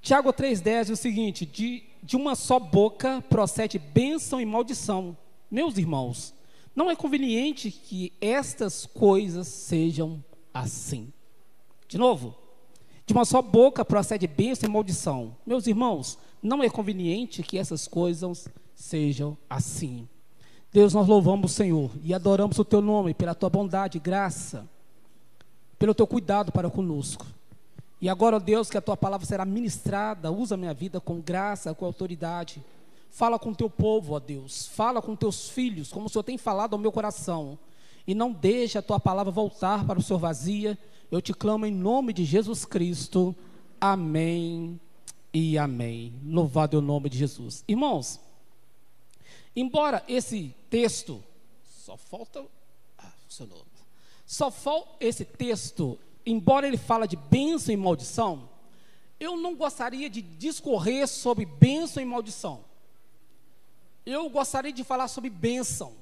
Tiago 3,10 diz o seguinte: de, de uma só boca procede bênção e maldição. Meus irmãos, não é conveniente que estas coisas sejam assim. De novo, de uma só boca procede bênção e maldição. Meus irmãos, não é conveniente que essas coisas sejam assim. Deus, nós louvamos o Senhor e adoramos o teu nome pela tua bondade e graça, pelo teu cuidado para conosco. E agora, ó Deus, que a tua palavra será ministrada, usa a minha vida com graça, com autoridade. Fala com o teu povo, ó Deus. Fala com teus filhos, como o Senhor tem falado ao meu coração. E não deixe a tua palavra voltar para o Senhor vazia, eu te clamo em nome de Jesus Cristo. Amém e amém. Louvado é o nome de Jesus. Irmãos, embora esse texto só falta ah, funcionou. Só falta esse texto, embora ele fala de bênção e maldição, eu não gostaria de discorrer sobre bênção e maldição. Eu gostaria de falar sobre bênção.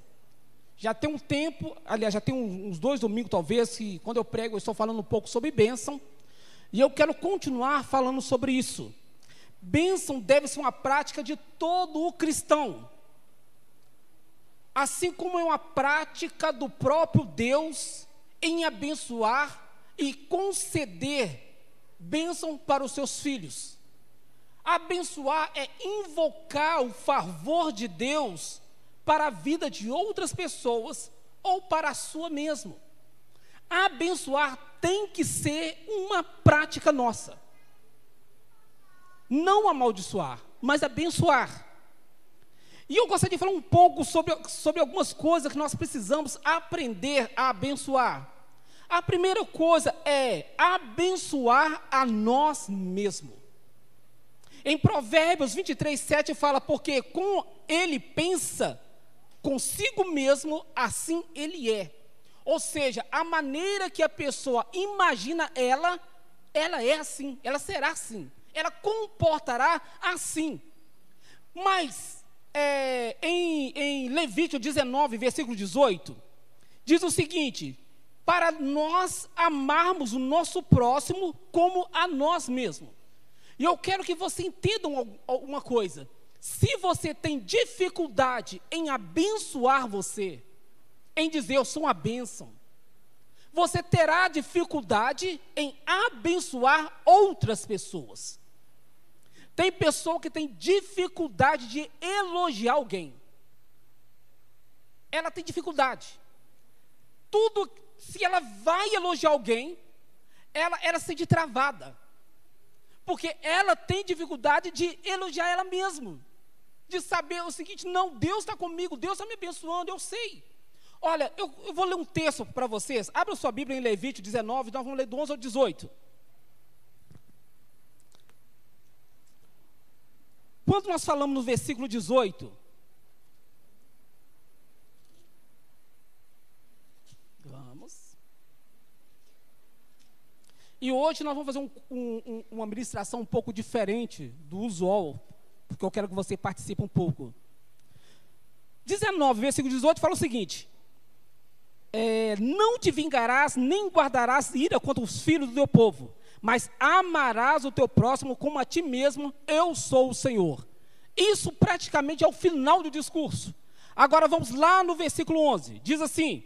Já tem um tempo, aliás, já tem uns dois domingos talvez, que quando eu prego eu estou falando um pouco sobre bênção, e eu quero continuar falando sobre isso. Bênção deve ser uma prática de todo o cristão, assim como é uma prática do próprio Deus em abençoar e conceder bênção para os seus filhos. Abençoar é invocar o favor de Deus para a vida de outras pessoas ou para a sua mesmo. Abençoar tem que ser uma prática nossa. Não amaldiçoar, mas abençoar. E eu gostaria de falar um pouco sobre, sobre algumas coisas que nós precisamos aprender a abençoar. A primeira coisa é abençoar a nós mesmos. Em Provérbios 23, 7 fala, porque com ele pensa, consigo mesmo, assim ele é. Ou seja, a maneira que a pessoa imagina ela, ela é assim, ela será assim, ela comportará assim. Mas, é, em, em Levítico 19, versículo 18, diz o seguinte: para nós amarmos o nosso próximo como a nós mesmos. E eu quero que você entenda uma coisa. Se você tem dificuldade em abençoar você, em dizer eu sou uma bênção, você terá dificuldade em abençoar outras pessoas. Tem pessoa que tem dificuldade de elogiar alguém. Ela tem dificuldade. Tudo, se ela vai elogiar alguém, ela, ela se sente travada. Porque ela tem dificuldade de elogiar ela mesma de saber o seguinte: não, Deus está comigo, Deus está me abençoando, eu sei. Olha, eu, eu vou ler um texto para vocês. Abra sua Bíblia em Levítico 19, nós vamos ler do 11 ao 18. Quando nós falamos no versículo 18, vamos. E hoje nós vamos fazer um, um, uma ministração um pouco diferente do usual porque eu quero que você participe um pouco. 19, versículo 18, fala o seguinte: é, Não te vingarás, nem guardarás ira contra os filhos do teu povo, mas amarás o teu próximo como a ti mesmo, eu sou o Senhor. Isso praticamente é o final do discurso. Agora vamos lá no versículo 11: diz assim: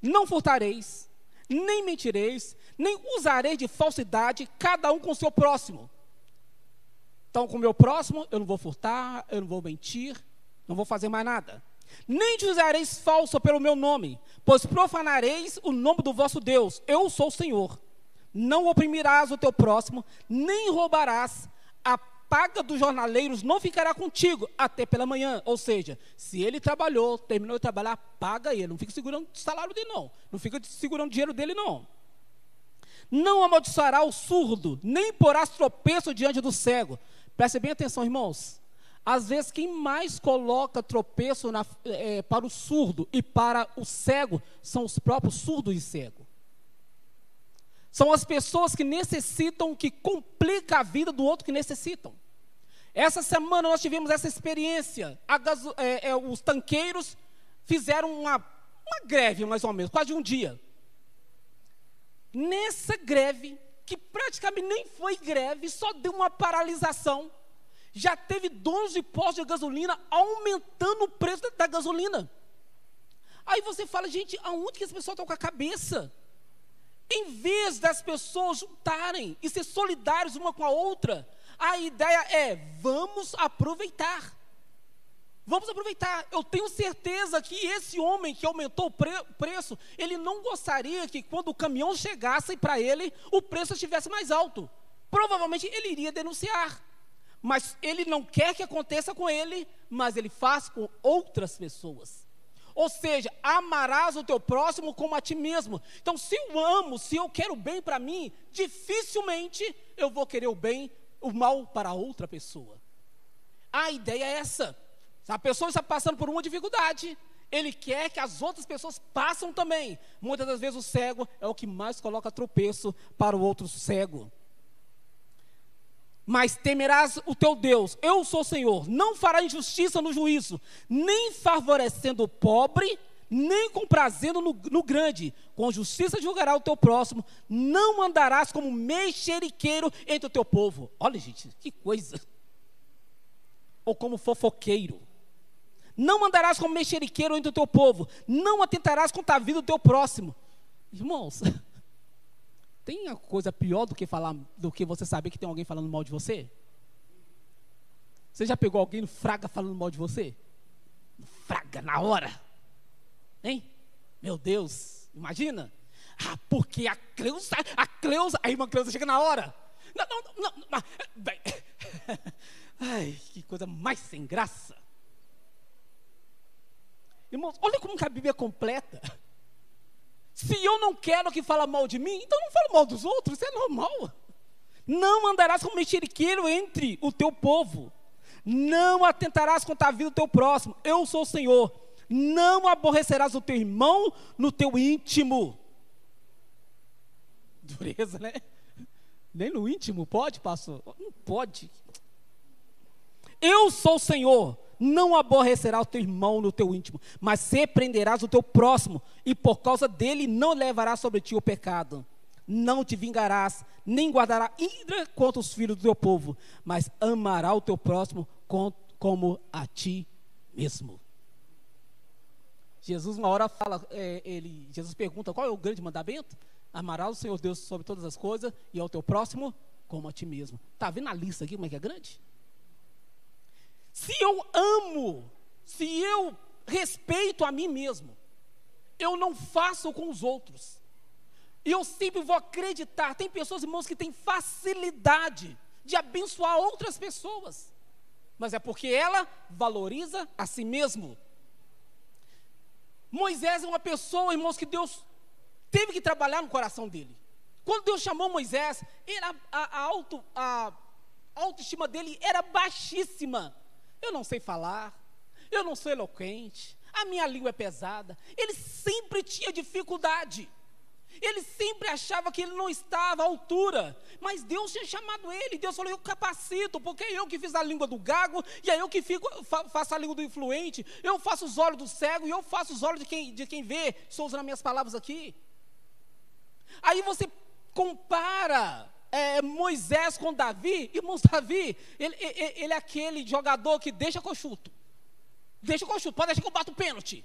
Não furtareis, nem mentireis, nem usareis de falsidade, cada um com o seu próximo então, com o meu próximo, eu não vou furtar, eu não vou mentir, não vou fazer mais nada. Nem te usareis falso pelo meu nome, pois profanareis o nome do vosso Deus. Eu sou o Senhor. Não oprimirás o teu próximo, nem roubarás. A paga dos jornaleiros não ficará contigo até pela manhã. Ou seja, se ele trabalhou, terminou de trabalhar, paga ele. Não fica segurando o salário dele, não. Não fica segurando o dinheiro dele, não. Não amaldiçoará o surdo, nem porás tropeço diante do cego. Preste bem atenção, irmãos. Às vezes, quem mais coloca tropeço na, é, para o surdo e para o cego são os próprios surdos e cegos. São as pessoas que necessitam, que complicam a vida do outro que necessitam. Essa semana nós tivemos essa experiência. Gaso, é, é, os tanqueiros fizeram uma, uma greve, mais ou menos, quase um dia. Nessa greve, que praticamente nem foi greve, só deu uma paralisação. Já teve donos de postos de gasolina aumentando o preço da, gasolina. Aí você fala, gente, aonde que as pessoas estão com a cabeça? Em vez das pessoas juntarem e ser solidários uma com a outra, a ideia é: vamos aproveitar. Vamos aproveitar. Eu tenho certeza que esse homem que aumentou o pre preço, ele não gostaria que quando o caminhão chegasse para ele, o preço estivesse mais alto. Provavelmente ele iria denunciar. Mas ele não quer que aconteça com ele, mas ele faz com outras pessoas. Ou seja, amarás o teu próximo como a ti mesmo. Então, se eu amo, se eu quero o bem para mim, dificilmente eu vou querer o bem, o mal para outra pessoa. A ideia é essa. A pessoa está passando por uma dificuldade, ele quer que as outras pessoas passem também. Muitas das vezes o cego é o que mais coloca tropeço para o outro cego. Mas temerás o teu Deus, eu sou o Senhor, não fará injustiça no juízo, nem favorecendo o pobre, nem comprazendo no, no grande. Com justiça julgará o teu próximo, não andarás como mexeriqueiro entre o teu povo. Olha, gente, que coisa. Ou como fofoqueiro. Não andarás como mexeriqueiro entre o teu povo, não atentarás contra a vida do teu próximo. Irmãos, tem coisa pior do que falar, do que você saber que tem alguém falando mal de você? Você já pegou alguém no fraga falando mal de você? No fraga, na hora. Hein? Meu Deus, imagina. Ah, porque a Cleusa, a Cleusa, a irmã Cleusa chega na hora. Não, não, não, não. Ai, que coisa mais sem graça. Irmãos, olha como que a Bíblia é completa. Se eu não quero que fala mal de mim, então não falo mal dos outros, isso é normal. Não andarás como mexeriqueiro entre o teu povo. Não atentarás contra a vida do teu próximo. Eu sou o Senhor. Não aborrecerás o teu irmão no teu íntimo. Dureza, né? Nem no íntimo pode, pastor? Não pode. Eu sou o Senhor não aborrecerá o teu irmão no teu íntimo, mas repreenderás o teu próximo, e por causa dele não levarás sobre ti o pecado. Não te vingarás, nem guardará ira contra os filhos do teu povo, mas amará o teu próximo como a ti mesmo. Jesus uma hora fala, é, ele, Jesus pergunta qual é o grande mandamento? Amarás o Senhor Deus sobre todas as coisas e ao teu próximo como a ti mesmo. Está vendo a lista aqui como é que é grande? Se eu amo, se eu respeito a mim mesmo, eu não faço com os outros. E eu sempre vou acreditar. Tem pessoas, irmãos, que têm facilidade de abençoar outras pessoas. Mas é porque ela valoriza a si mesmo. Moisés é uma pessoa, irmãos, que Deus teve que trabalhar no coração dele. Quando Deus chamou Moisés, era, a, a, auto, a autoestima dele era baixíssima. Eu não sei falar, eu não sou eloquente, a minha língua é pesada. Ele sempre tinha dificuldade. Ele sempre achava que ele não estava à altura, mas Deus tinha chamado ele. Deus falou: Eu capacito, porque é eu que fiz a língua do gago, e é eu que fico, fa, faço a língua do influente, eu faço os olhos do cego, e eu faço os olhos de quem, de quem vê. Estou usando as minhas palavras aqui. Aí você compara é, Moisés com Davi, irmãos, Davi, ele, ele, ele, é aquele jogador que deixa que eu chuto. Deixa que eu chuto, pode deixar que eu bato o pênalti.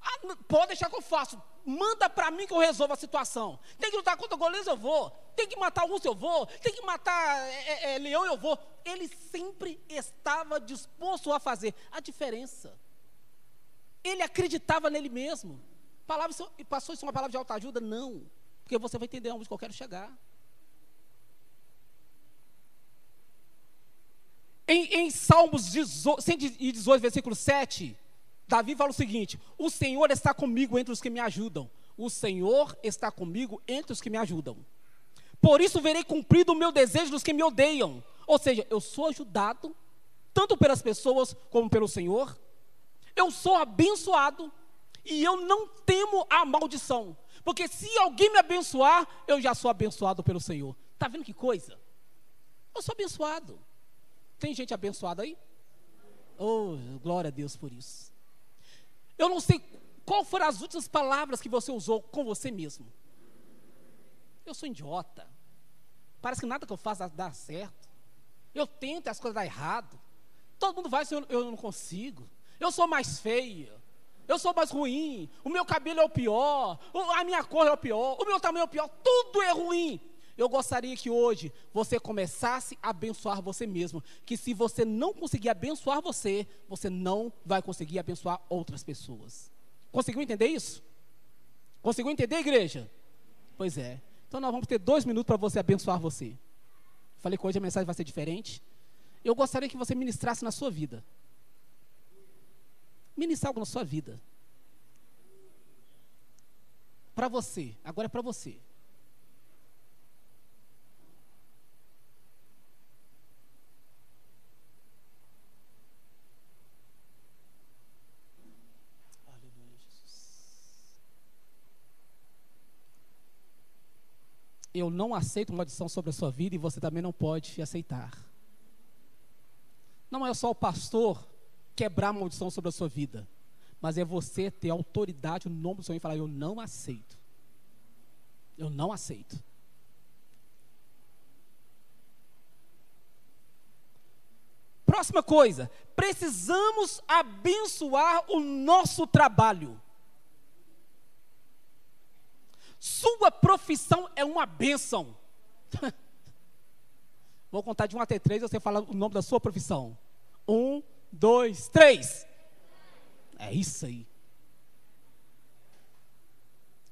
Ah, pode deixar que eu faço. Manda para mim que eu resolvo a situação. Tem que lutar contra goleiros, eu vou. Tem que matar alguns, eu vou. Tem que matar é, é, é, leão, eu vou. Ele sempre estava disposto a fazer a diferença. Ele acreditava nele mesmo. Palavra, passou isso uma palavra de alta ajuda? Não. Porque você vai entender onde eu quero chegar. Em, em Salmos 118, versículo 7, Davi fala o seguinte: O Senhor está comigo entre os que me ajudam. O Senhor está comigo entre os que me ajudam. Por isso verei cumprido o meu desejo dos que me odeiam. Ou seja, eu sou ajudado, tanto pelas pessoas como pelo Senhor. Eu sou abençoado e eu não temo a maldição. Porque se alguém me abençoar, eu já sou abençoado pelo Senhor. Está vendo que coisa? Eu sou abençoado. Tem gente abençoada aí? Oh, glória a Deus por isso. Eu não sei qual foram as últimas palavras que você usou com você mesmo. Eu sou idiota. Parece que nada que eu faço dá certo. Eu tento e as coisas dão errado. Todo mundo vai, eu, eu não consigo. Eu sou mais feia. Eu sou mais ruim. O meu cabelo é o pior. A minha cor é o pior. O meu tamanho é o pior. Tudo é ruim. Eu gostaria que hoje você começasse a abençoar você mesmo. Que se você não conseguir abençoar você, você não vai conseguir abençoar outras pessoas. Conseguiu entender isso? Conseguiu entender, igreja? Pois é. Então nós vamos ter dois minutos para você abençoar você. Falei que hoje a mensagem vai ser diferente. Eu gostaria que você ministrasse na sua vida. Ministrar algo na sua vida. Para você, agora é para você. Eu não aceito maldição sobre a sua vida e você também não pode aceitar. Não é só o pastor quebrar maldição sobre a sua vida, mas é você ter autoridade no nome do Senhor e falar: Eu não aceito. Eu não aceito. Próxima coisa, precisamos abençoar o nosso trabalho. Sua profissão é uma bênção. Vou contar de um até três, você fala o nome da sua profissão. Um, dois, três. É isso aí.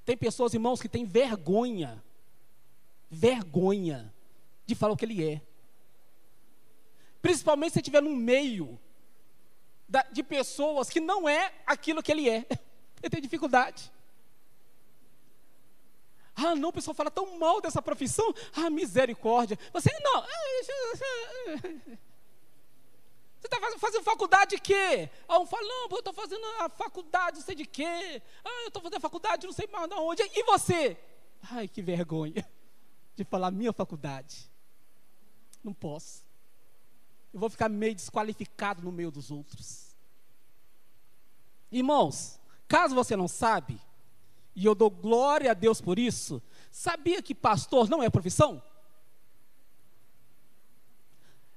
Tem pessoas, irmãos, que têm vergonha, vergonha de falar o que ele é. Principalmente se estiver no meio de pessoas que não é aquilo que ele é. Ele tem dificuldade. Ah, não, o pessoal fala tão mal dessa profissão. Ah, misericórdia. Você não. Você está fazendo faculdade de quê? Ah, um fala, não, eu estou fazendo a faculdade, não sei de quê. Ah, eu estou fazendo a faculdade, não sei mais de onde. E você? Ai, que vergonha de falar minha faculdade. Não posso. Eu vou ficar meio desqualificado no meio dos outros. Irmãos, caso você não sabe, e eu dou glória a Deus por isso. Sabia que pastor não é profissão?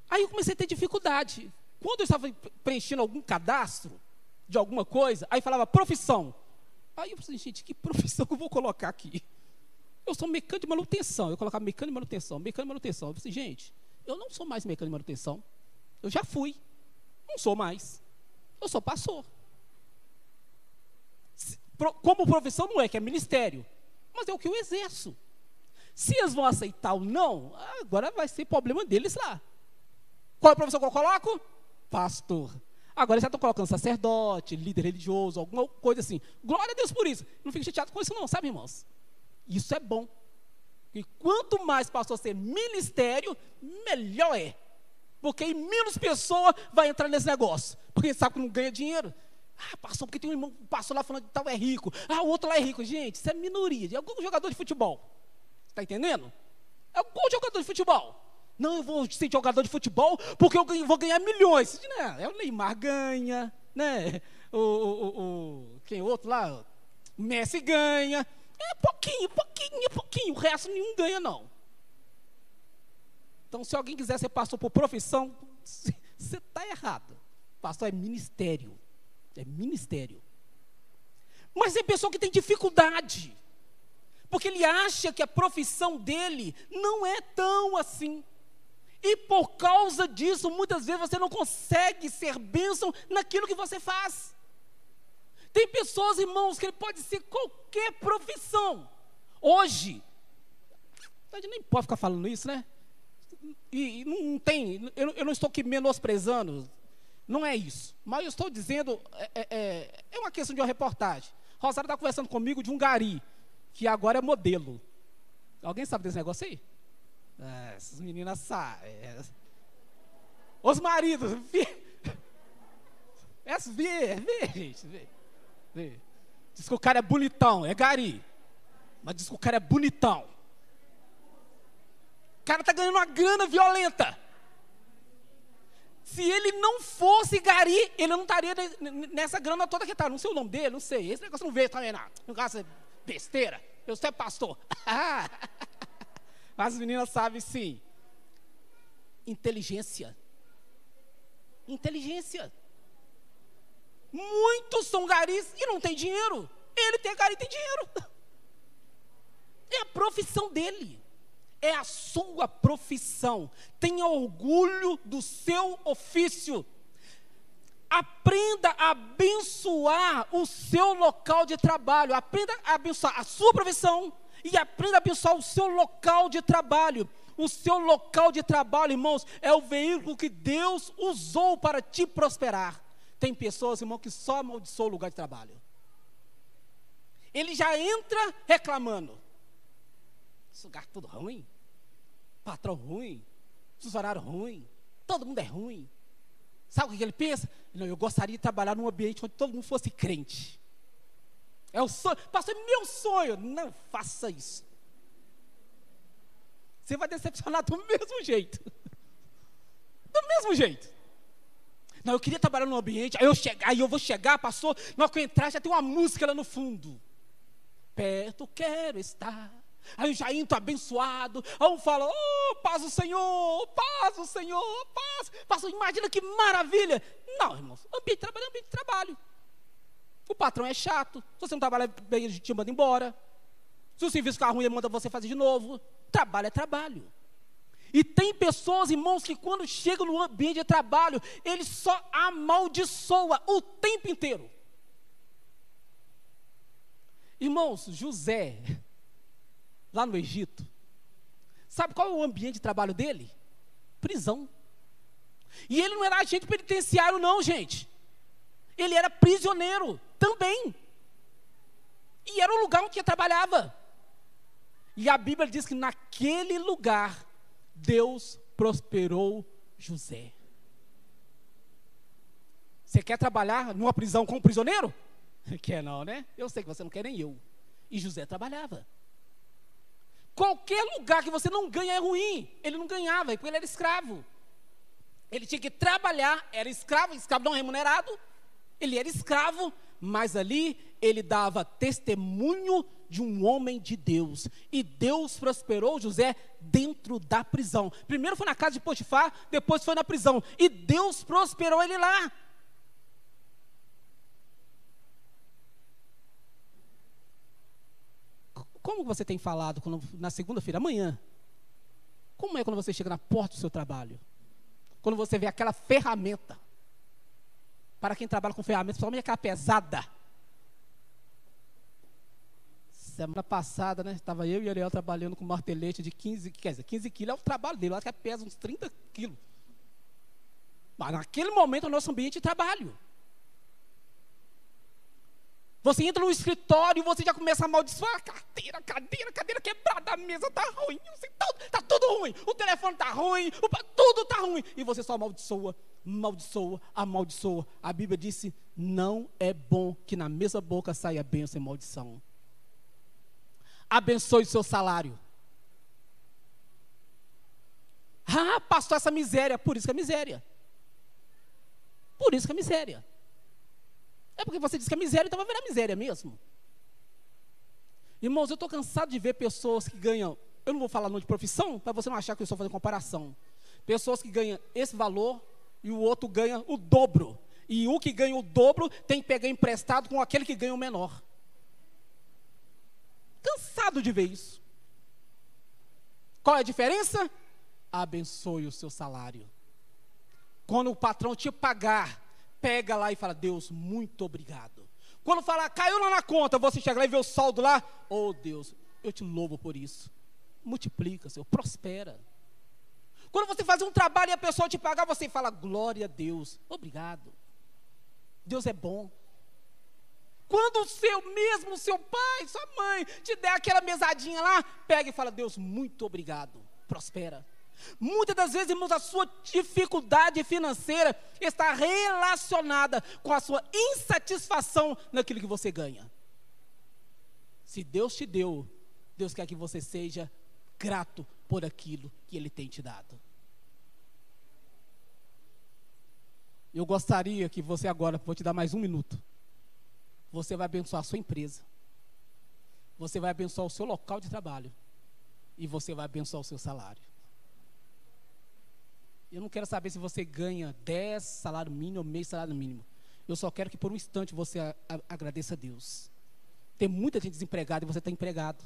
Aí eu comecei a ter dificuldade. Quando eu estava preenchendo algum cadastro de alguma coisa, aí falava profissão. Aí eu falei, gente, que profissão que eu vou colocar aqui? Eu sou mecânico de manutenção. Eu colocava mecânico de manutenção, mecânico de manutenção. Eu falei, gente, eu não sou mais mecânico de manutenção. Eu já fui. Não sou mais. Eu sou pastor como profissão não é, que é ministério, mas é o que eu exerço. Se eles vão aceitar ou não, agora vai ser problema deles lá. Qual é a profissão que eu coloco? Pastor. Agora já estão colocando sacerdote, líder religioso, alguma coisa assim. Glória a Deus por isso. Não fique chateado com isso, não, sabe, irmãos? Isso é bom. E quanto mais pastor ser ministério, melhor é. Porque menos pessoa vai entrar nesse negócio. Porque sabe que não ganha dinheiro. Ah, passou porque tem um irmão, passou lá falando que tal é rico. Ah, o outro lá é rico. Gente, isso é minoria. É algum jogador de futebol. Está entendendo? É algum jogador de futebol. Não, eu vou ser jogador de futebol porque eu vou ganhar milhões. Não, é o Neymar ganha, né? O, o, o, quem outro lá? O Messi ganha. É pouquinho, pouquinho, pouquinho. O resto nenhum ganha, não. Então, se alguém quiser ser pastor por profissão, você está errado. Pastor é ministério. É ministério. Mas é pessoa que tem dificuldade. Porque ele acha que a profissão dele não é tão assim. E por causa disso, muitas vezes você não consegue ser bênção naquilo que você faz. Tem pessoas, irmãos, que ele pode ser qualquer profissão. Hoje, a gente nem pode ficar falando isso, né? E, e não tem, eu, eu não estou aqui menosprezando não é isso. Mas eu estou dizendo, é, é, é, é uma questão de uma reportagem. Rosário está conversando comigo de um gari, que agora é modelo. Alguém sabe desse negócio aí? É, essas meninas sabem. É. Os maridos, vê. Essa, vê, vê, gente, vê. Diz que o cara é bonitão, é gari. Mas diz que o cara é bonitão. O cara tá ganhando uma grana violenta. Se ele não fosse gari, ele não estaria nessa grana toda que está. Não sei o nome dele, não sei. Esse negócio não veio também, não. Não gasta besteira. Eu sou pastor. As meninas sabem sim. Inteligência. Inteligência. Muitos são garis e não tem dinheiro. Ele tem gari e tem dinheiro. É a profissão dele. É a sua profissão. Tenha orgulho do seu ofício. Aprenda a abençoar o seu local de trabalho. Aprenda a abençoar a sua profissão e aprenda a abençoar o seu local de trabalho. O seu local de trabalho, irmãos, é o veículo que Deus usou para te prosperar. Tem pessoas, irmão, que só amaldiçoam o lugar de trabalho. Ele já entra reclamando. Esse lugar tudo ruim. Patrão ruim. Funcionário ruim. Todo mundo é ruim. Sabe o que ele pensa? Não, eu gostaria de trabalhar num ambiente onde todo mundo fosse crente. É o sonho. Pastor, é meu sonho. Não faça isso. Você vai decepcionar do mesmo jeito. Do mesmo jeito. Não, eu queria trabalhar num ambiente, aí eu, chegar, aí eu vou chegar, pastor, na hora que eu entrar já tem uma música lá no fundo. Perto quero estar. Aí eu já entro abençoado. Aí um fala, oh, paz do Senhor, paz do Senhor, paz. Pastor, imagina que maravilha. Não, irmãos, ambiente de trabalho é ambiente de trabalho. O patrão é chato. Se você não trabalha bem, ele te manda embora. Se o serviço ficar ruim, ele manda você fazer de novo. Trabalho é trabalho. E tem pessoas, irmãos, que quando chegam no ambiente de trabalho, ele só amaldiçoa o tempo inteiro. Irmãos, José, lá no Egito, sabe qual é o ambiente de trabalho dele? Prisão. E ele não era agente penitenciário, não, gente. Ele era prisioneiro também. E era o lugar onde ele trabalhava. E a Bíblia diz que naquele lugar Deus prosperou José. Você quer trabalhar numa prisão como prisioneiro? Quer não, né? Eu sei que você não quer nem eu. E José trabalhava. Qualquer lugar que você não ganha é ruim. Ele não ganhava, porque ele era escravo. Ele tinha que trabalhar, era escravo, escravo não remunerado. Ele era escravo, mas ali ele dava testemunho de um homem de Deus. E Deus prosperou José dentro da prisão. Primeiro foi na casa de Potifar, depois foi na prisão. E Deus prosperou ele lá. Como você tem falado quando, na segunda-feira, amanhã? Como é quando você chega na porta do seu trabalho? Quando você vê aquela ferramenta para quem trabalha com ferramentas, principalmente aquela pesada. Semana passada, né, estava eu e Ariel trabalhando com martelete de 15, quer dizer, 15 quilos é o trabalho dele, acho que pesa uns 30 quilos. Mas naquele momento é o nosso ambiente de trabalho. Você entra no escritório e você já começa a amaldiçoar. Cadeira, cadeira, cadeira quebrada, a mesa está ruim, está tudo ruim. O telefone está ruim, tudo está ruim. E você só amaldiçoa, amaldiçoa, amaldiçoa. A Bíblia disse: não é bom que na mesma boca saia bênção e maldição. Abençoe o seu salário. Ah, pastor, essa miséria. Por isso que é miséria. Por isso que é miséria. É porque você diz que é miséria, então vai virar miséria mesmo. Irmãos, eu estou cansado de ver pessoas que ganham. Eu não vou falar nome de profissão, para você não achar que eu estou fazendo comparação. Pessoas que ganham esse valor e o outro ganha o dobro. E o que ganha o dobro tem que pegar emprestado com aquele que ganha o menor. Cansado de ver isso. Qual é a diferença? Abençoe o seu salário. Quando o patrão te pagar pega lá e fala: Deus, muito obrigado. Quando falar, caiu lá na conta, você chega lá e vê o saldo lá, oh Deus, eu te louvo por isso. Multiplica, Senhor, prospera. Quando você faz um trabalho e a pessoa te pagar, você fala, glória a Deus, obrigado. Deus é bom. Quando o seu mesmo, seu pai, sua mãe, te der aquela mesadinha lá, pega e fala, Deus, muito obrigado, prospera. Muitas das vezes, irmãos, a sua dificuldade financeira está relacionada com a sua insatisfação naquilo que você ganha. Se Deus te deu, Deus quer que você seja grato por aquilo que Ele tem te dado. Eu gostaria que você agora, vou te dar mais um minuto. Você vai abençoar a sua empresa. Você vai abençoar o seu local de trabalho. e você vai abençoar o seu salário. Eu não quero saber se você ganha 10 salário mínimo ou meio salário mínimo. Eu só quero que por um instante você a, a, agradeça a Deus. Tem muita gente desempregada e você está empregado.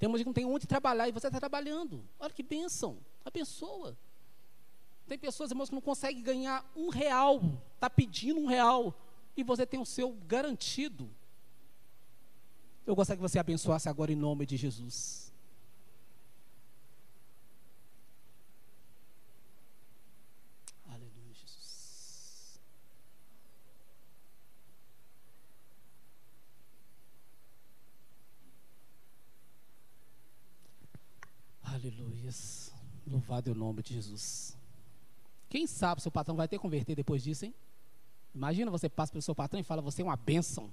Tem muita gente que não tem onde trabalhar e você está trabalhando. Olha que bênção. Abençoa. Tem pessoas, irmãos, que não conseguem ganhar um real. Está pedindo um real. E você tem o seu garantido. Eu gostaria que você abençoasse agora em nome de Jesus. Aleluia, Jesus. Aleluia. Louvado é o nome de Jesus. Quem sabe seu patrão vai ter converter depois disso, hein? Imagina você passa pelo seu patrão e fala, você é uma bênção.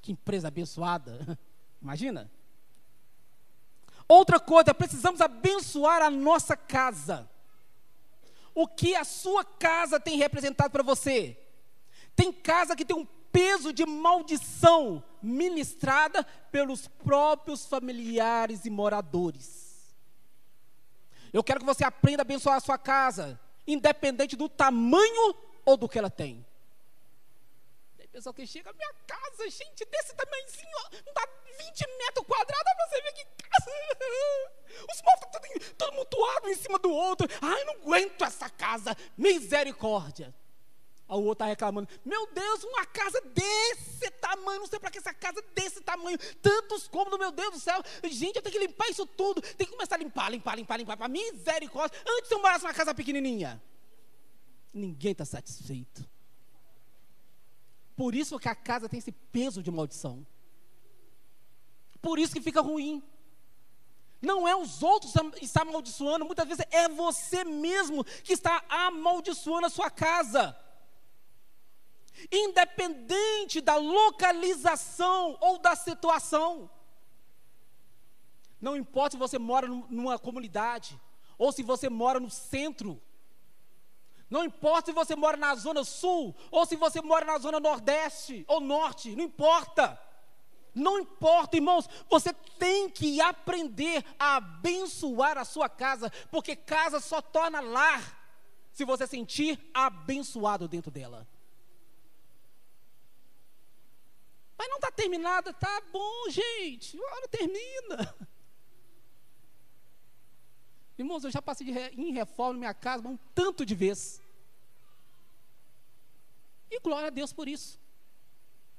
Que empresa abençoada. Imagina. Outra coisa, precisamos abençoar a nossa casa. O que a sua casa tem representado para você? Tem casa que tem um peso de maldição ministrada pelos próprios familiares e moradores. Eu quero que você aprenda a abençoar a sua casa, independente do tamanho ou do que ela tem pessoal que chega, minha casa, gente, desse tamanhozinho, não dá 20 metros quadrados, você vê que casa. Os móveis estão tudo mutuado em cima do outro. Ai, não aguento essa casa, misericórdia. Aí o outro está reclamando, meu Deus, uma casa desse tamanho, não sei para que essa casa desse tamanho, tantos cômodos, meu Deus do céu. Gente, eu tenho que limpar isso tudo, tem que começar a limpar, limpar, limpar, limpar, para misericórdia. Antes eu morasse numa casa pequenininha. Ninguém está satisfeito. Por isso que a casa tem esse peso de maldição. Por isso que fica ruim. Não é os outros que estão amaldiçoando, muitas vezes é você mesmo que está amaldiçoando a sua casa. Independente da localização ou da situação. Não importa se você mora numa comunidade ou se você mora no centro não importa se você mora na zona sul ou se você mora na zona nordeste ou norte, não importa. Não importa, irmãos, você tem que aprender a abençoar a sua casa, porque casa só torna lar se você sentir abençoado dentro dela. Mas não está terminada, tá bom, gente. Olha, termina. Irmãos, eu já passei re, em reforma na minha casa um tanto de vezes. E glória a Deus por isso.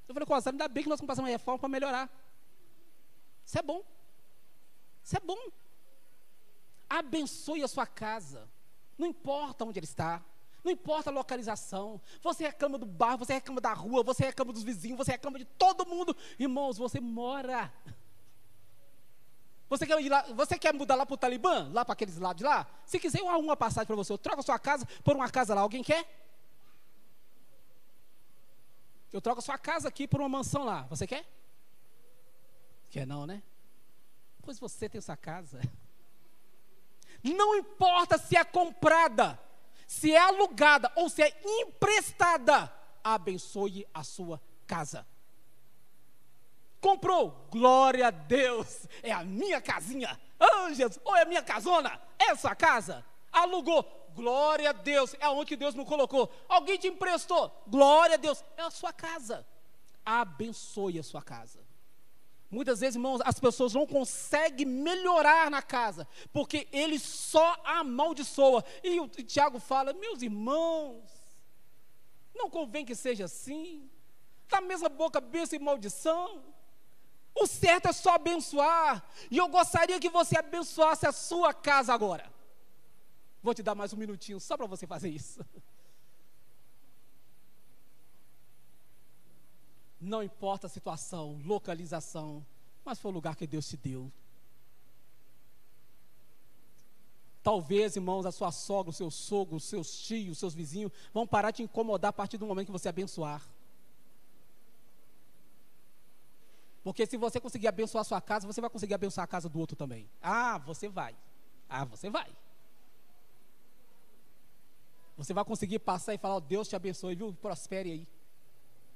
Eu falei, Costa, ainda bem que nós passamos uma reforma para melhorar. Isso é bom. Isso é bom. Abençoe a sua casa. Não importa onde ele está. Não importa a localização. Você reclama do bairro, você reclama da rua, você reclama dos vizinhos, você reclama de todo mundo. Irmãos, você mora. Você quer, lá, você quer mudar lá para o Talibã? Lá para aqueles lados de lá? Se quiser, eu arrumo uma passagem para você. Eu troco a sua casa por uma casa lá. Alguém quer? Eu troco a sua casa aqui por uma mansão lá. Você quer? Quer não, né? Pois você tem sua casa. Não importa se é comprada, se é alugada ou se é emprestada, abençoe a sua casa. Comprou, glória a Deus, é a minha casinha. Oh, Jesus, ou é a minha casona, é a sua casa. Alugou, Glória a Deus, é onde Deus me colocou. Alguém te emprestou, glória a Deus, é a sua casa. Abençoe a sua casa. Muitas vezes, irmãos, as pessoas não conseguem melhorar na casa, porque ele só amaldiçoa. E o Tiago fala: meus irmãos, não convém que seja assim. Da mesma boca, bênção e maldição. O certo é só abençoar. E eu gostaria que você abençoasse a sua casa agora. Vou te dar mais um minutinho só para você fazer isso. Não importa a situação, localização, mas foi o lugar que Deus te deu. Talvez, irmãos, a sua sogra, o seu sogro, os seus tios, os seus vizinhos vão parar de te incomodar a partir do momento que você abençoar. Porque se você conseguir abençoar a sua casa, você vai conseguir abençoar a casa do outro também. Ah, você vai. Ah, você vai. Você vai conseguir passar e falar: oh, Deus te abençoe, viu? Prospere aí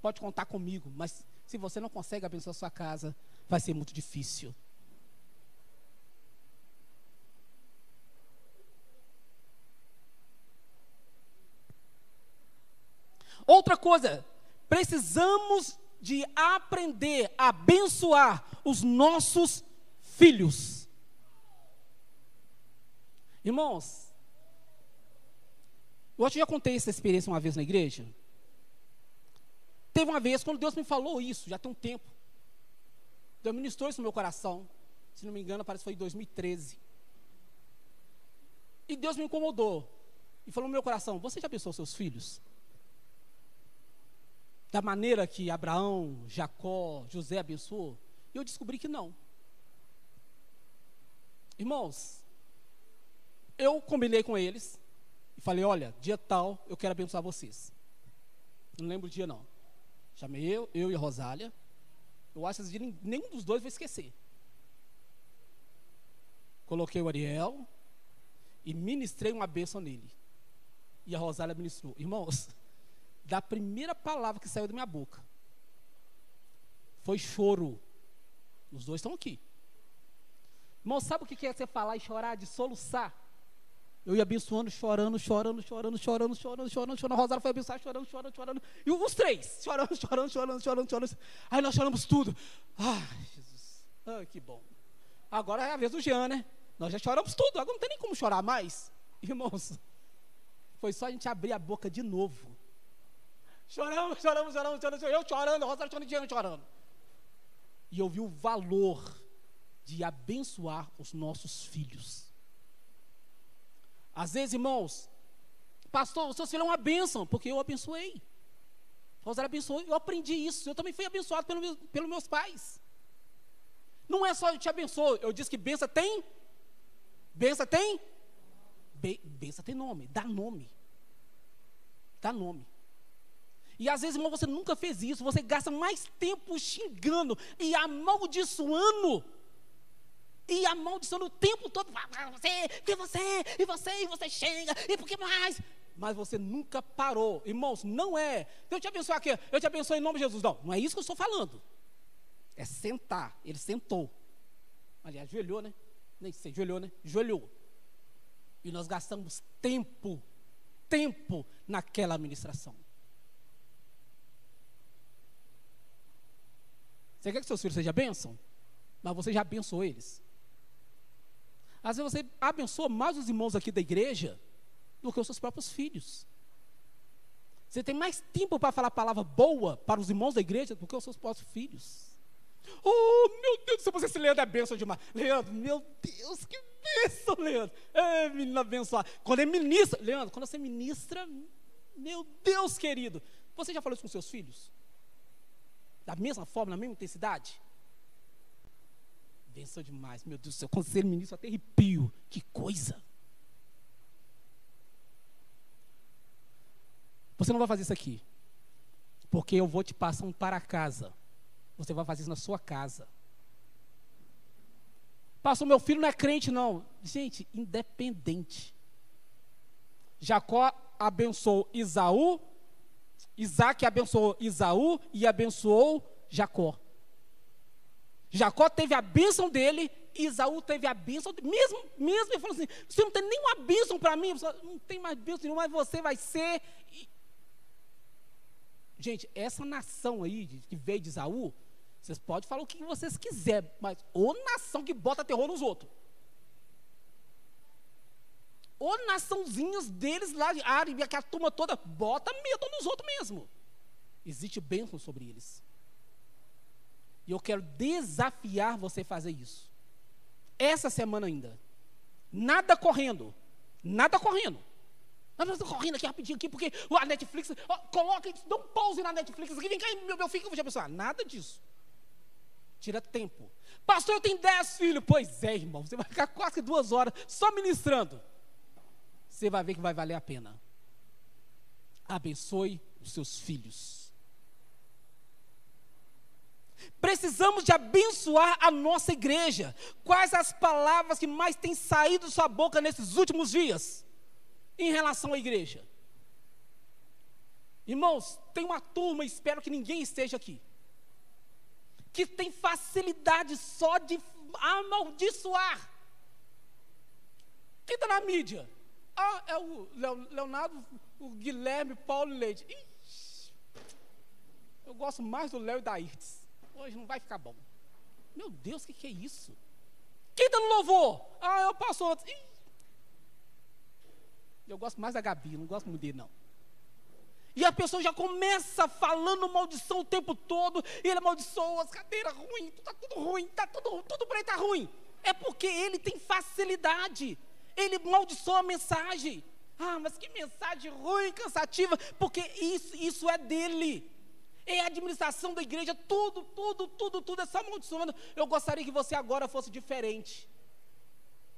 pode contar comigo, mas se você não consegue abençoar sua casa, vai ser muito difícil. Outra coisa, precisamos de aprender a abençoar os nossos filhos. Irmãos, eu já contei essa experiência uma vez na igreja. Teve uma vez, quando Deus me falou isso, já tem um tempo. Deus ministrou isso no meu coração. Se não me engano, parece que foi em 2013. E Deus me incomodou. E falou no meu coração: Você já pensou seus filhos? Da maneira que Abraão, Jacó, José abençoou? E eu descobri que não. Irmãos, eu combinei com eles e falei: Olha, dia tal, eu quero abençoar vocês. Não lembro o dia, não. Chamei eu, eu e a Rosália. Eu acho que nenhum dos dois vai esquecer. Coloquei o Ariel e ministrei uma bênção nele. E a Rosália ministrou. Irmãos, da primeira palavra que saiu da minha boca, foi choro. Os dois estão aqui. Irmão, sabe o que é você falar e chorar, de soluçar? Eu ia abençoando, chorando, chorando, chorando, chorando, chorando, chorando, chorando. A Rosário foi abençoar, chorando, chorando, chorando. E os três, chorando, chorando, chorando, chorando, chorando. Aí nós choramos tudo. Ai, Jesus. Ai, que bom. Agora é a vez do Jean, né? Nós já choramos tudo, agora não tem nem como chorar mais. Irmãos, foi só a gente abrir a boca de novo. Choramos, choramos, choramos, choramos. Eu chorando, a Rosário chorando, Jean chorando. E eu vi o valor de abençoar os nossos filhos. Às vezes, irmãos, pastor, o seu filho é uma bênção, porque eu abençoei. Rosário abençoou, eu aprendi isso. Eu também fui abençoado pelo pelos meus pais. Não é só eu te abençoo, eu disse que benção tem. Benção tem? Be, tem nome, dá nome. Dá nome. E às vezes, irmão, você nunca fez isso, você gasta mais tempo xingando e amaldiçoando e amaldiçoando o tempo todo. Você, que você, e você, e você chega, e por que mais? Mas você nunca parou. Irmãos, não é. Deus te abençoe aqui. Eu te abençoe em nome de Jesus. Não, não é isso que eu estou falando. É sentar. Ele sentou. Aliás, ajoelhou, né? Nem sei, ajoelhou, né? Ajoelhou. E nós gastamos tempo, tempo naquela administração. Você quer que seus filhos sejam bênção? Mas você já abençoou eles. Às vezes você abençoa mais os irmãos aqui da igreja do que os seus próprios filhos. Você tem mais tempo para falar palavra boa para os irmãos da igreja do que os seus próprios filhos. Oh, meu Deus céu, você se Leandro é bênção demais. Leandro, meu Deus, que bênção, Leandro. É, menina abençoada. Quando é ministra, Leandro, quando você ministra, meu Deus querido. Você já falou isso com seus filhos? Da mesma forma, na mesma intensidade? Benção demais, meu Deus do céu. Conselho ministro, até arrepio. Que coisa. Você não vai fazer isso aqui. Porque eu vou te passar um para casa. Você vai fazer isso na sua casa. Pastor, meu filho não é crente, não. Gente, independente. Jacó abençoou Isaú, Isaac abençoou Isaú e abençoou Jacó. Jacó teve a bênção dele, Isaú teve a bênção. Mesmo, mesmo ele falou assim: você não tem nenhuma bênção para mim, não tem mais bênção nenhuma, mas você vai ser. Gente, essa nação aí que veio de Isaú, vocês podem falar o que vocês quiserem, mas ou nação que bota terror nos outros. Ou naçãozinhas deles lá de árabe, aquela turma toda, bota medo nos outros mesmo. Existe bênção sobre eles. E eu quero desafiar você a fazer isso. Essa semana ainda. Nada correndo. Nada correndo. Nada correndo aqui rapidinho aqui, porque a Netflix, ó, coloca, dá um pause na Netflix aqui, vem cá, meu, meu filho, que eu vou te abençoar. Nada disso. Tira tempo. Pastor, eu tenho dez filhos. Pois é, irmão. Você vai ficar quase duas horas só ministrando. Você vai ver que vai valer a pena. Abençoe os seus filhos. Precisamos de abençoar a nossa igreja. Quais as palavras que mais têm saído da sua boca nesses últimos dias em relação à igreja? Irmãos, tem uma turma, espero que ninguém esteja aqui, que tem facilidade só de amaldiçoar. Quem está na mídia? Ah, é o Leonardo, o Guilherme Paulo Leite. Ixi, Eu gosto mais do Léo e da Irtes. Hoje não vai ficar bom. Meu Deus, o que, que é isso? Quem está no louvor? Ah, eu passo outro. Eu gosto mais da Gabi, não gosto muito dele, não. E a pessoa já começa falando maldição o tempo todo, e ele amaldiçoa as cadeiras ruins, está tudo ruim, tá tudo, tudo para ele está ruim. É porque ele tem facilidade. Ele maldiçoa a mensagem. Ah, mas que mensagem ruim, cansativa, porque isso, isso é dele. É a administração da igreja, tudo, tudo, tudo, tudo é só. Eu gostaria que você agora fosse diferente.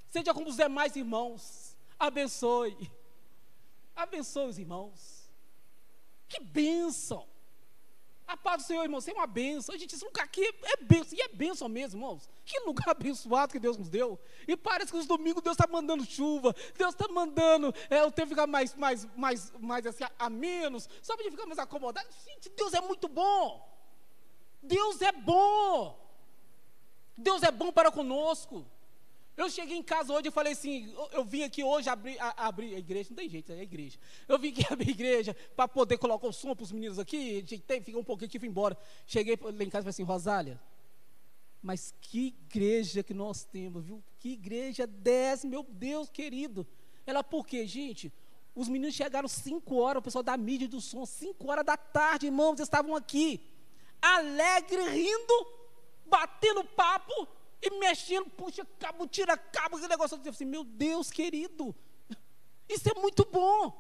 Seja como os demais irmãos. Abençoe. Abençoe os irmãos. Que bênção. A paz do Senhor, irmão, isso é uma bênção. Gente, esse lugar aqui é bênção. E é bênção mesmo, irmãos. Que lugar abençoado que Deus nos deu. E parece que os domingos Deus está mandando chuva. Deus está mandando é, o tempo ficar mais, mais, mais, mais assim, a, a menos. Só para a gente ficar mais acomodado. Gente, Deus é muito bom. Deus é bom. Deus é bom para conosco. Eu cheguei em casa hoje e falei assim, eu, eu vim aqui hoje abrir, a, a igreja, não tem jeito, é a igreja. Eu vim aqui abrir a igreja para poder colocar o som para os meninos aqui, ajeitei, fiquei um pouquinho aqui e fui embora. Cheguei lá em casa e falei assim, Rosália, mas que igreja que nós temos, viu? Que igreja 10, meu Deus querido. Ela, por quê, gente? Os meninos chegaram 5 horas, o pessoal da mídia do som, 5 horas da tarde, irmãos, estavam aqui, alegre, rindo, batendo papo, e mexendo, puxa cabo, tira cabo, aquele negócio. Eu assim, meu Deus querido, isso é muito bom.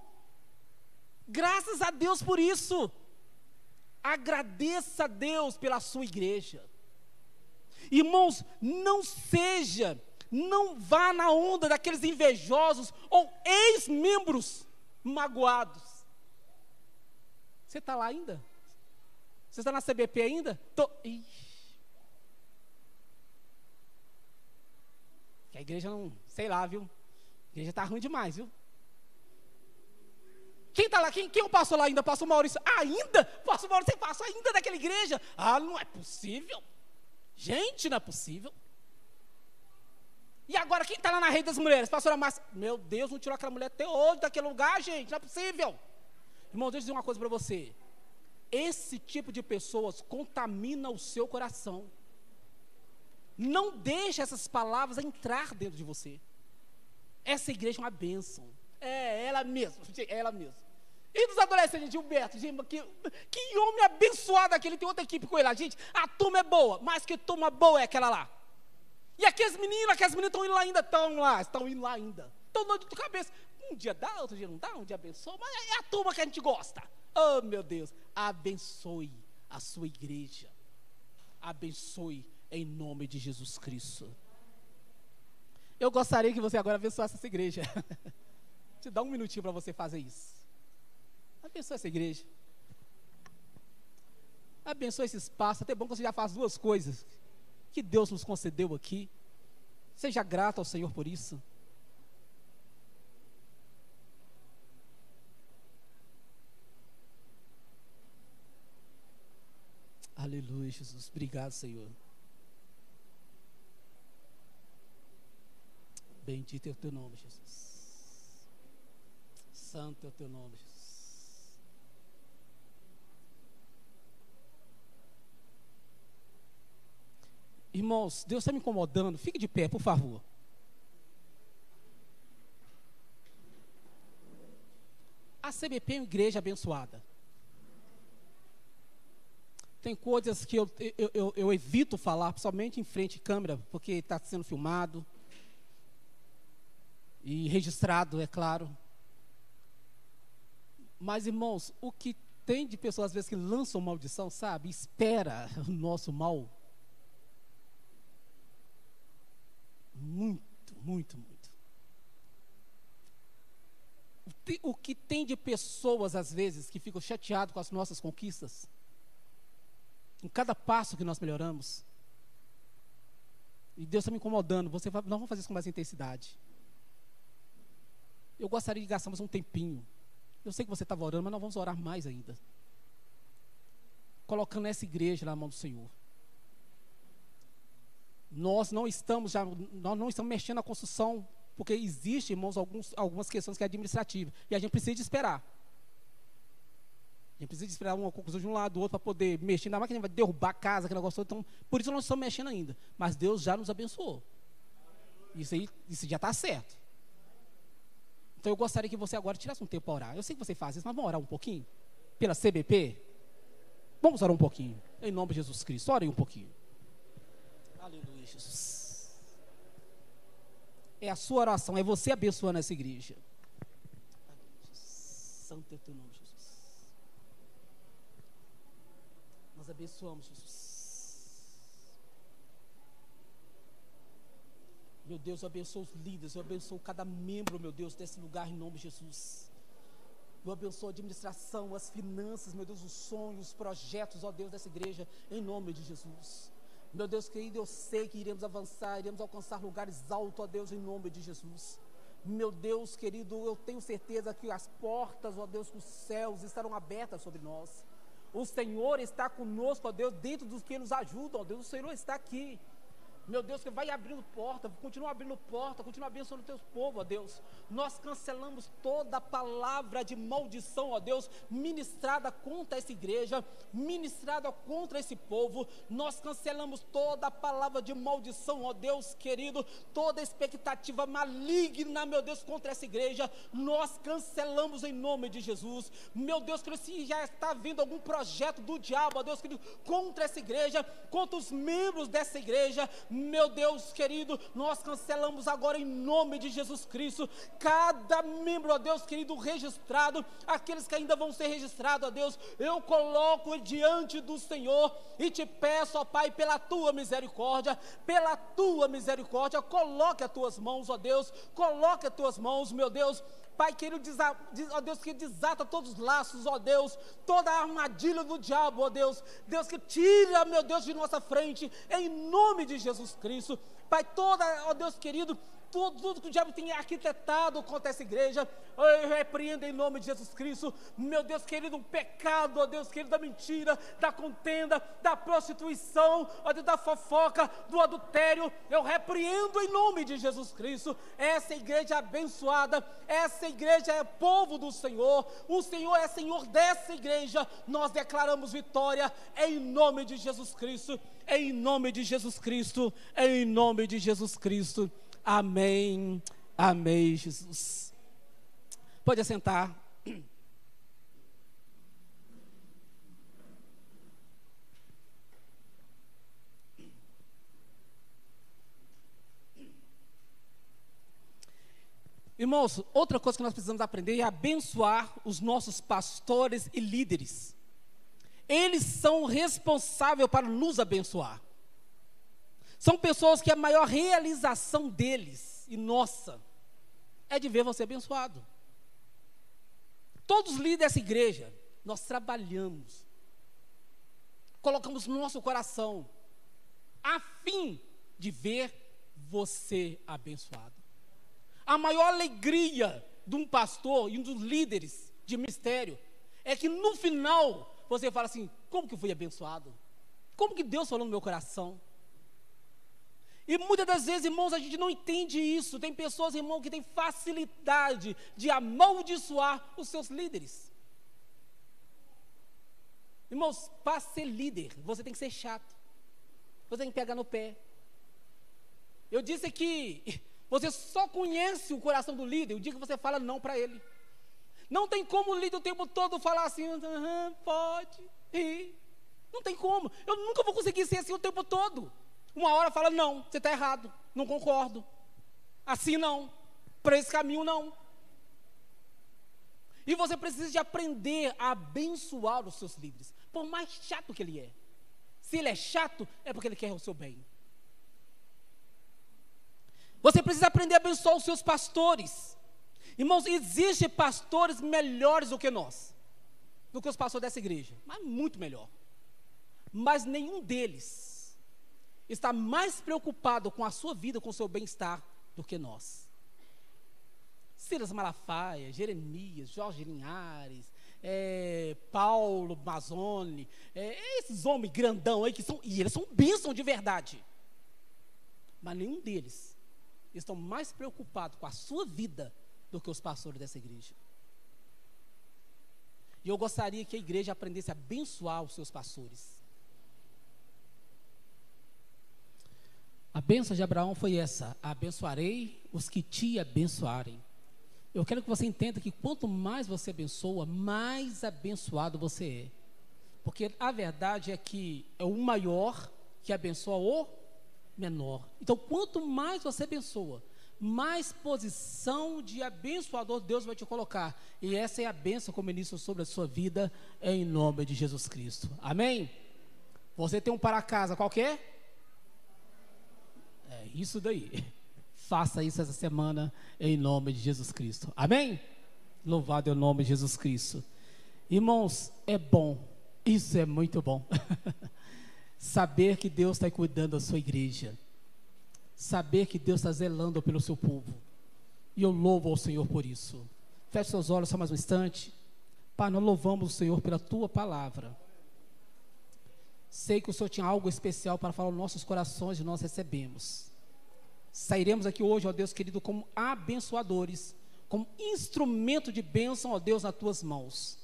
Graças a Deus por isso. Agradeça a Deus pela sua igreja. Irmãos, não seja, não vá na onda daqueles invejosos ou ex-membros magoados. Você está lá ainda? Você está na CBP ainda? Tô... Ixi. Que a igreja não, sei lá, viu? A igreja está ruim demais, viu? Quem está lá? Quem, quem passou lá ainda? Pastor Maurício. ainda? Pastor Maurício, passou ainda daquela igreja? Ah, não é possível. Gente, não é possível. E agora, quem está lá na rede das mulheres? Pastora Márcia. Meu Deus, não tirou aquela mulher até hoje daquele lugar, gente. Não é possível. Irmão, deixa eu dizer uma coisa para você. Esse tipo de pessoas contamina o seu coração. Não deixe essas palavras entrar dentro de você. Essa igreja é uma bênção. É ela mesma, é ela mesma. E dos adolescentes, Gilberto, gente, que, que homem abençoado aquele, tem outra equipe com ele lá. Gente, a turma é boa, mas que turma boa é aquela lá. E aqueles meninos, aquelas meninas estão indo lá ainda, estão lá, estão indo lá ainda. Estão doidos de cabeça. Um dia dá, outro dia não dá, um dia abençoa, mas é a turma que a gente gosta. Oh, meu Deus, abençoe a sua igreja. Abençoe em nome de Jesus Cristo. Eu gostaria que você agora abençoasse essa igreja. Te dá um minutinho para você fazer isso. Abençoe essa igreja. Abençoe esse espaço. Até bom que você já faz duas coisas que Deus nos concedeu aqui. Seja grato ao Senhor por isso. Aleluia, Jesus. Obrigado, Senhor. Bendito é o teu nome, Jesus. Santo é o teu nome, Jesus. Irmãos, Deus está me incomodando. Fique de pé, por favor. A CBP é uma igreja abençoada. Tem coisas que eu, eu, eu, eu evito falar, principalmente em frente à câmera, porque está sendo filmado e registrado, é claro. Mas, irmãos, o que tem de pessoas às vezes que lançam maldição, sabe? Espera o nosso mal. Muito, muito, muito. O que tem de pessoas, às vezes, que ficam chateadas com as nossas conquistas, em cada passo que nós melhoramos, e Deus está me incomodando, você vai, nós vamos fazer isso com mais intensidade eu gostaria de gastarmos um tempinho. Eu sei que você estava orando, mas nós vamos orar mais ainda. Colocando essa igreja na mão do Senhor. Nós não estamos já, nós não estamos mexendo na construção, porque existe, irmãos, alguns, algumas questões que é administrativa. E a gente precisa de esperar. A gente precisa esperar uma conclusão de um lado do outro para poder mexer. Ainda mais que a gente vai derrubar a casa, aquele negócio todo. Então, por isso nós não estamos mexendo ainda. Mas Deus já nos abençoou. Isso aí, isso já está certo. Então eu gostaria que você agora tirasse um tempo para orar. Eu sei que você faz isso, mas vamos orar um pouquinho? Pela CBP? Vamos orar um pouquinho. Em nome de Jesus Cristo. Ore um pouquinho. Aleluia, Jesus. É a sua oração, é você abençoando essa igreja. Santo é o teu nome, Jesus. Nós abençoamos, Jesus. Meu Deus, eu abençoo os líderes, eu abençoo cada membro, meu Deus, desse lugar em nome de Jesus. Eu abençoo a administração, as finanças, meu Deus, os sonhos, os projetos, ó Deus, dessa igreja, em nome de Jesus. Meu Deus querido, eu sei que iremos avançar, iremos alcançar lugares altos, ó Deus, em nome de Jesus. Meu Deus querido, eu tenho certeza que as portas, ó Deus, dos céus estarão abertas sobre nós. O Senhor está conosco, ó Deus, dentro dos que nos ajudam, ó Deus. O Senhor está aqui. Meu Deus, que vai abrindo porta, continua abrindo porta, continua abençoando o teu povo, ó Deus. Nós cancelamos toda palavra de maldição, ó Deus, ministrada contra essa igreja, ministrada contra esse povo. Nós cancelamos toda palavra de maldição, ó Deus querido, toda expectativa maligna, meu Deus, contra essa igreja. Nós cancelamos em nome de Jesus. Meu Deus, querido, se já está vindo algum projeto do diabo, ó Deus querido, contra essa igreja, contra os membros dessa igreja, meu Deus querido, nós cancelamos agora em nome de Jesus Cristo cada membro, ó Deus querido, registrado, aqueles que ainda vão ser registrados, ó Deus, eu coloco diante do Senhor e te peço, ó Pai, pela tua misericórdia, pela tua misericórdia, coloque as tuas mãos, ó Deus, coloque as tuas mãos, meu Deus, Pai querido, ó Deus, que desata todos os laços, ó Deus, toda a armadilha do diabo, ó Deus, Deus que tira, meu Deus, de nossa frente, em nome de Jesus Cristo, Pai, toda, ó Deus querido, tudo, tudo que o diabo tem arquitetado contra essa igreja, eu repreendo em nome de Jesus Cristo, meu Deus querido, o pecado, ó Deus querido, da mentira, da contenda, da prostituição, ó Deus, da fofoca, do adultério, eu repreendo em nome de Jesus Cristo, essa igreja abençoada, essa igreja é povo do Senhor, o Senhor é Senhor dessa igreja, nós declaramos vitória em nome de Jesus Cristo, em nome de Jesus Cristo, em nome de Jesus Cristo. Amém. Amém, Jesus. Pode assentar. Irmãos, outra coisa que nós precisamos aprender é abençoar os nossos pastores e líderes. Eles são responsáveis para nos abençoar. São pessoas que a maior realização deles e nossa é de ver você abençoado. Todos os líderes dessa igreja, nós trabalhamos, colocamos no nosso coração, a fim de ver você abençoado. A maior alegria de um pastor e um dos líderes de ministério é que no final você fala assim: como que eu fui abençoado? Como que Deus falou no meu coração? E muitas das vezes, irmãos, a gente não entende isso. Tem pessoas, irmãos, que têm facilidade de amaldiçoar os seus líderes. Irmãos, para ser líder, você tem que ser chato. Você tem que pegar no pé. Eu disse que você só conhece o coração do líder o dia que você fala não para ele. Não tem como o líder o tempo todo falar assim, uhum, pode, ir. Não tem como. Eu nunca vou conseguir ser assim o tempo todo. Uma hora fala, não, você está errado, não concordo. Assim não, para esse caminho não. E você precisa de aprender a abençoar os seus líderes, por mais chato que ele é. Se ele é chato, é porque ele quer o seu bem. Você precisa aprender a abençoar os seus pastores. Irmãos, existem pastores melhores do que nós, do que os pastores dessa igreja, mas muito melhor. Mas nenhum deles está mais preocupado com a sua vida, com o seu bem-estar, do que nós. Silas Malafaia, Jeremias, Jorge Linhares, é, Paulo Mazzoni, é, esses homens grandão aí que são, e eles são bênçãos de verdade. Mas nenhum deles estão mais preocupados com a sua vida do que os pastores dessa igreja. E eu gostaria que a igreja aprendesse a abençoar os seus pastores. A bênção de Abraão foi essa: abençoarei os que te abençoarem. Eu quero que você entenda que quanto mais você abençoa, mais abençoado você é. Porque a verdade é que é o maior que abençoa o menor. Então, quanto mais você abençoa, mais posição de abençoador Deus vai te colocar. E essa é a bênção como ministro sobre a sua vida, em nome de Jesus Cristo. Amém? Você tem um para casa qualquer? É isso daí. Faça isso essa semana em nome de Jesus Cristo. Amém? Louvado é o nome de Jesus Cristo. Irmãos, é bom. Isso é muito bom. Saber que Deus está cuidando da sua igreja. Saber que Deus está zelando pelo seu povo. E eu louvo ao Senhor por isso. Feche seus olhos só mais um instante. Pai, nós louvamos o Senhor pela tua palavra. Sei que o Senhor tinha algo especial para falar aos nossos corações e nós recebemos. Sairemos aqui hoje, ó Deus querido, como abençoadores, como instrumento de bênção, ó Deus, nas tuas mãos.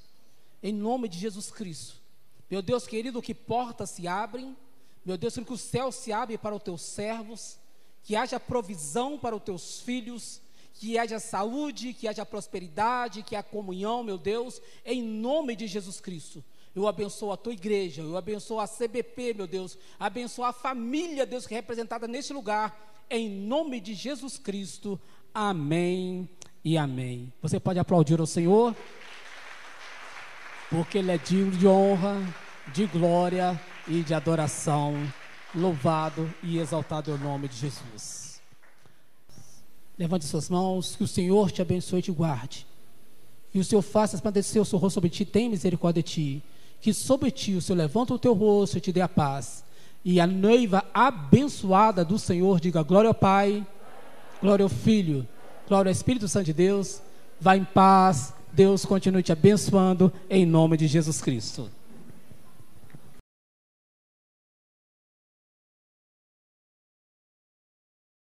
Em nome de Jesus Cristo. Meu Deus querido, que portas se abrem, meu Deus, que o céu se abre para os teus servos, que haja provisão para os teus filhos, que haja saúde, que haja prosperidade, que haja comunhão, meu Deus, em nome de Jesus Cristo. Eu abençoo a tua igreja, eu abençoo a CBP, meu Deus, abençoo a família, Deus, que é representada neste lugar, em nome de Jesus Cristo. Amém e amém. Você pode aplaudir ao Senhor, porque Ele é digno de honra, de glória e de adoração. Louvado e exaltado é o nome de Jesus. Levante suas mãos, que o Senhor te abençoe e te guarde. Que o Senhor faça resplandecer o seu rosto sobre ti, tem misericórdia de ti que sobre ti o Senhor levanta o teu rosto e te dê a paz. E a noiva abençoada do Senhor diga glória ao Pai, glória ao Filho, glória ao Espírito Santo de Deus. Vá em paz, Deus continue te abençoando em nome de Jesus Cristo.